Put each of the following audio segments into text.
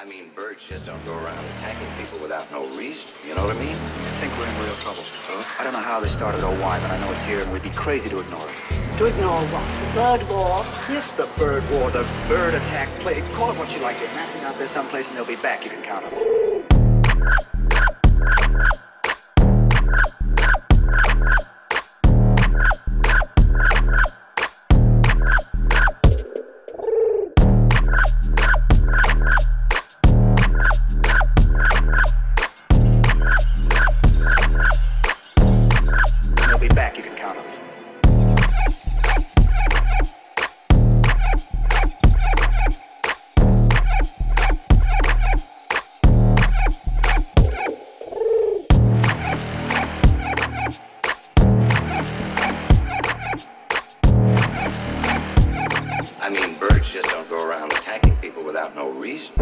I mean, birds just don't go around attacking people without no reason. You know what I mean? I think we're in real trouble. Huh? I don't know how this started or why, but I know it's here and we'd be crazy to ignore it. To ignore what? The bird war? Yes, the bird war, the bird attack plague. Call it what you like. They're massing out there someplace and they'll be back. You can count on it. I mean, birds just don't go around attacking people without no reason.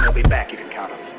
They'll be back, you can count on it.